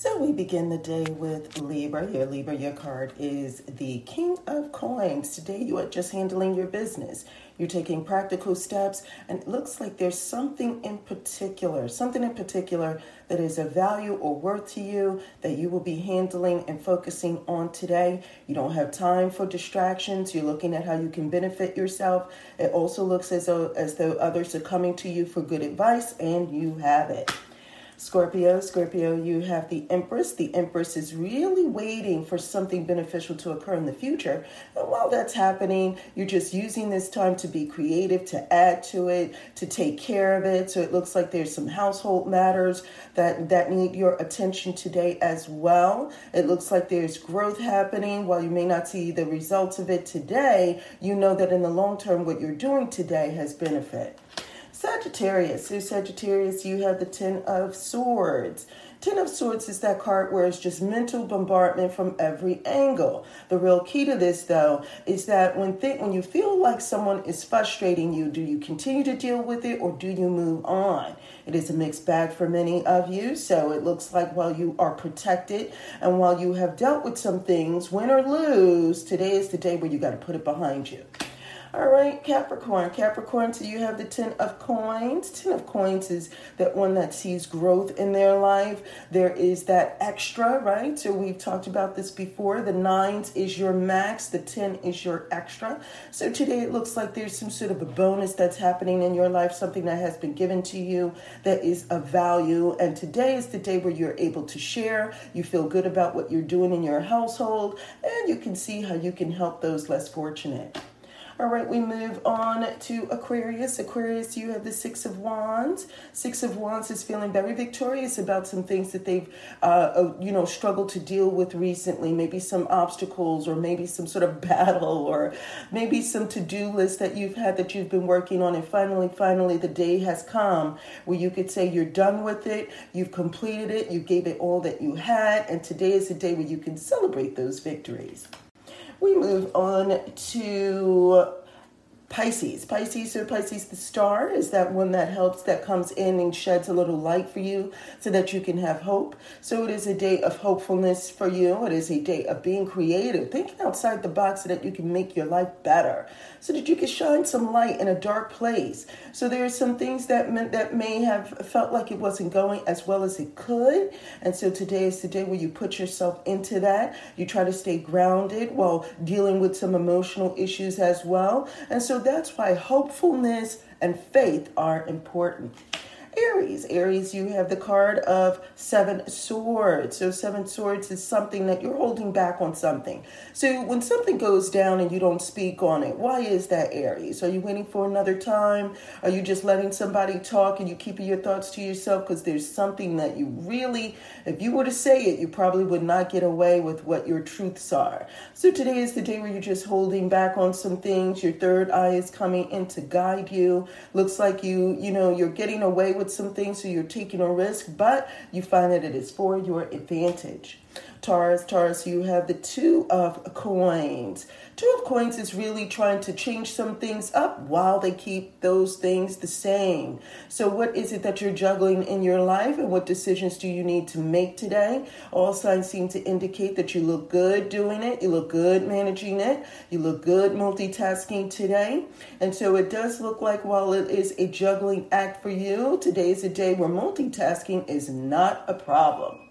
So we begin the day with Libra. Your Libra, your card is the King of Coins. Today you are just handling your business. You're taking practical steps, and it looks like there's something in particular, something in particular that is of value or worth to you that you will be handling and focusing on today. You don't have time for distractions. You're looking at how you can benefit yourself. It also looks as though as though others are coming to you for good advice, and you have it. Scorpio, Scorpio, you have the Empress. The Empress is really waiting for something beneficial to occur in the future. And while that's happening, you're just using this time to be creative, to add to it, to take care of it. So it looks like there's some household matters that, that need your attention today as well. It looks like there's growth happening. While you may not see the results of it today, you know that in the long term, what you're doing today has benefit. Sagittarius. So Sagittarius, you have the Ten of Swords. Ten of Swords is that card where it's just mental bombardment from every angle. The real key to this, though, is that when th- when you feel like someone is frustrating you, do you continue to deal with it or do you move on? It is a mixed bag for many of you, so it looks like while you are protected and while you have dealt with some things, win or lose, today is the day where you got to put it behind you. All right, Capricorn. Capricorn, so you have the Ten of Coins. Ten of Coins is that one that sees growth in their life. There is that extra, right? So we've talked about this before. The nines is your max, the 10 is your extra. So today it looks like there's some sort of a bonus that's happening in your life, something that has been given to you that is of value. And today is the day where you're able to share. You feel good about what you're doing in your household, and you can see how you can help those less fortunate. All right, we move on to Aquarius. Aquarius, you have the Six of Wands. Six of Wands is feeling very victorious about some things that they've, uh, uh, you know, struggled to deal with recently. Maybe some obstacles, or maybe some sort of battle, or maybe some to-do list that you've had that you've been working on, and finally, finally, the day has come where you could say you're done with it, you've completed it, you gave it all that you had, and today is the day where you can celebrate those victories we move on to Pisces. Pisces, so Pisces, the star is that one that helps, that comes in and sheds a little light for you so that you can have hope. So it is a day of hopefulness for you. It is a day of being creative, thinking outside the box so that you can make your life better, so that you can shine some light in a dark place. So there are some things that, meant, that may have felt like it wasn't going as well as it could. And so today is the day where you put yourself into that. You try to stay grounded while dealing with some emotional issues as well. And so that's why hopefulness and faith are important. Aries. Aries, you have the card of seven swords. So, seven swords is something that you're holding back on something. So, when something goes down and you don't speak on it, why is that, Aries? Are you waiting for another time? Are you just letting somebody talk and you keeping your thoughts to yourself because there's something that you really, if you were to say it, you probably would not get away with what your truths are. So, today is the day where you're just holding back on some things. Your third eye is coming in to guide you. Looks like you, you know, you're getting away with some things, so you're taking a risk, but you find that it is for your advantage. Taurus, Taurus, you have the two of coins. Two of coins is really trying to change some things up while they keep those things the same. So, what is it that you're juggling in your life, and what decisions do you need to make today? All signs seem to indicate that you look good doing it, you look good managing it, you look good multitasking today. And so, it does look like while it is a juggling act for you, today is a day where multitasking is not a problem.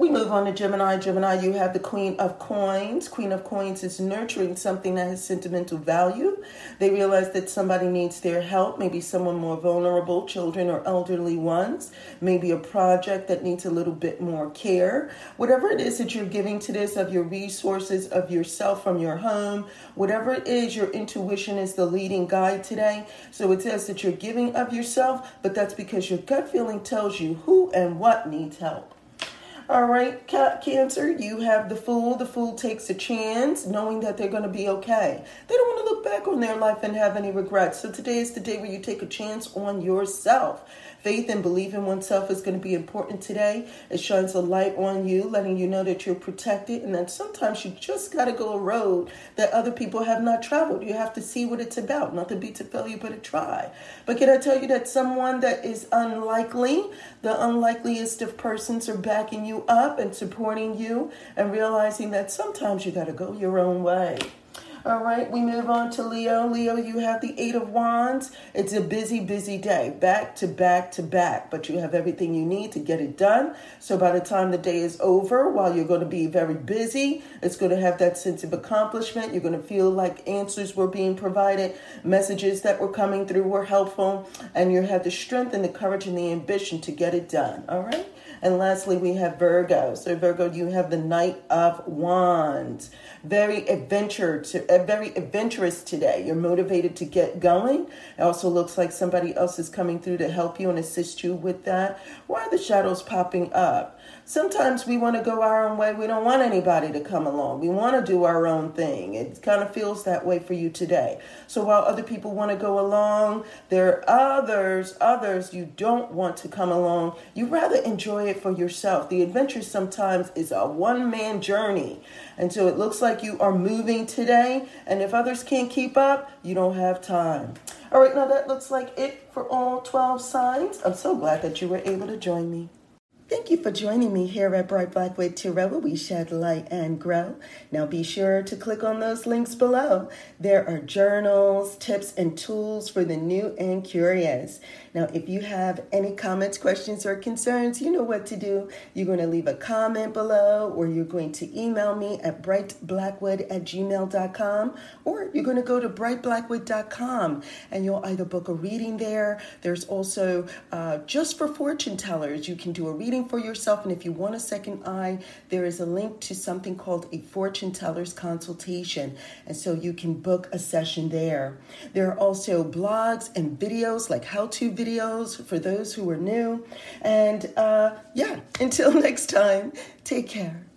We move on to Gemini. Gemini, you have the Queen of Coins. Queen of Coins is nurturing something that has sentimental value. They realize that somebody needs their help, maybe someone more vulnerable, children or elderly ones, maybe a project that needs a little bit more care. Whatever it is that you're giving to this, of your resources, of yourself from your home, whatever it is, your intuition is the leading guide today. So it says that you're giving of yourself, but that's because your gut feeling tells you who and what needs help. All right, Cancer, you have the fool. The fool takes a chance knowing that they're going to be okay. They don't want look back on their life and have any regrets. So today is the day where you take a chance on yourself. Faith and belief in oneself is going to be important today. It shines a light on you, letting you know that you're protected and that sometimes you just got to go a road that other people have not traveled. You have to see what it's about, not to be to failure, but to try. But can I tell you that someone that is unlikely, the unlikeliest of persons are backing you up and supporting you and realizing that sometimes you got to go your own way. All right, we move on to Leo. Leo, you have the Eight of Wands. It's a busy, busy day, back to back to back, but you have everything you need to get it done. So by the time the day is over, while you're going to be very busy, it's going to have that sense of accomplishment. You're going to feel like answers were being provided, messages that were coming through were helpful, and you have the strength and the courage and the ambition to get it done. All right. And lastly, we have Virgo. So Virgo, you have the Knight of Wands. Very adventure to, uh, very adventurous today. You're motivated to get going. It also looks like somebody else is coming through to help you and assist you with that. Why are the shadows popping up? Sometimes we want to go our own way. We don't want anybody to come along. We want to do our own thing. It kind of feels that way for you today. So while other people want to go along, there are others, others you don't want to come along. You rather enjoy it for yourself. The adventure sometimes is a one man journey. And so it looks like you are moving today. And if others can't keep up, you don't have time. All right, now that looks like it for all 12 signs. I'm so glad that you were able to join me. Thank you for joining me here at Bright Blackwood Tarot, where we shed light and grow. Now be sure to click on those links below. There are journals, tips, and tools for the new and curious. Now, if you have any comments, questions, or concerns, you know what to do. You're going to leave a comment below, or you're going to email me at brightblackwood at gmail.com, or you're going to go to brightblackwood.com and you'll either book a reading there. There's also uh, just for fortune tellers, you can do a reading for yourself. And if you want a second eye, there is a link to something called a fortune teller's consultation. And so you can book a session there. There are also blogs and videos like how to videos for those who are new. And uh, yeah, until next time, take care.